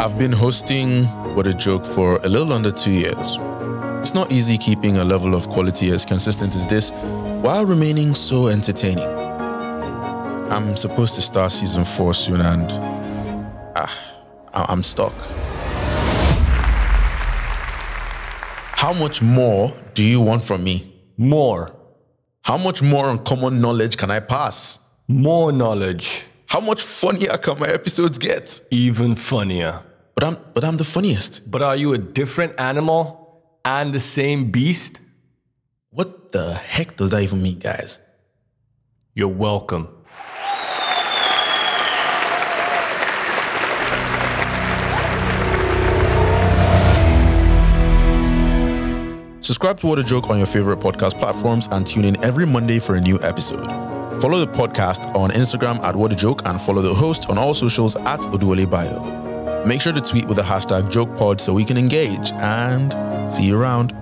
I've been hosting What a Joke for a little under two years. It's not easy keeping a level of quality as consistent as this while remaining so entertaining. I'm supposed to start season four soon and ah, I'm stuck. How much more do you want from me? More. How much more uncommon knowledge can I pass? More knowledge. How much funnier can my episodes get? Even funnier. But I'm but I'm the funniest. But are you a different animal and the same beast? What the heck does that even mean, guys? You're welcome. Subscribe to What a Joke on your favorite podcast platforms and tune in every Monday for a new episode. Follow the podcast on Instagram at What a Joke and follow the host on all socials at Oduwole Bayo. Make sure to tweet with the hashtag JokePod so we can engage and see you around.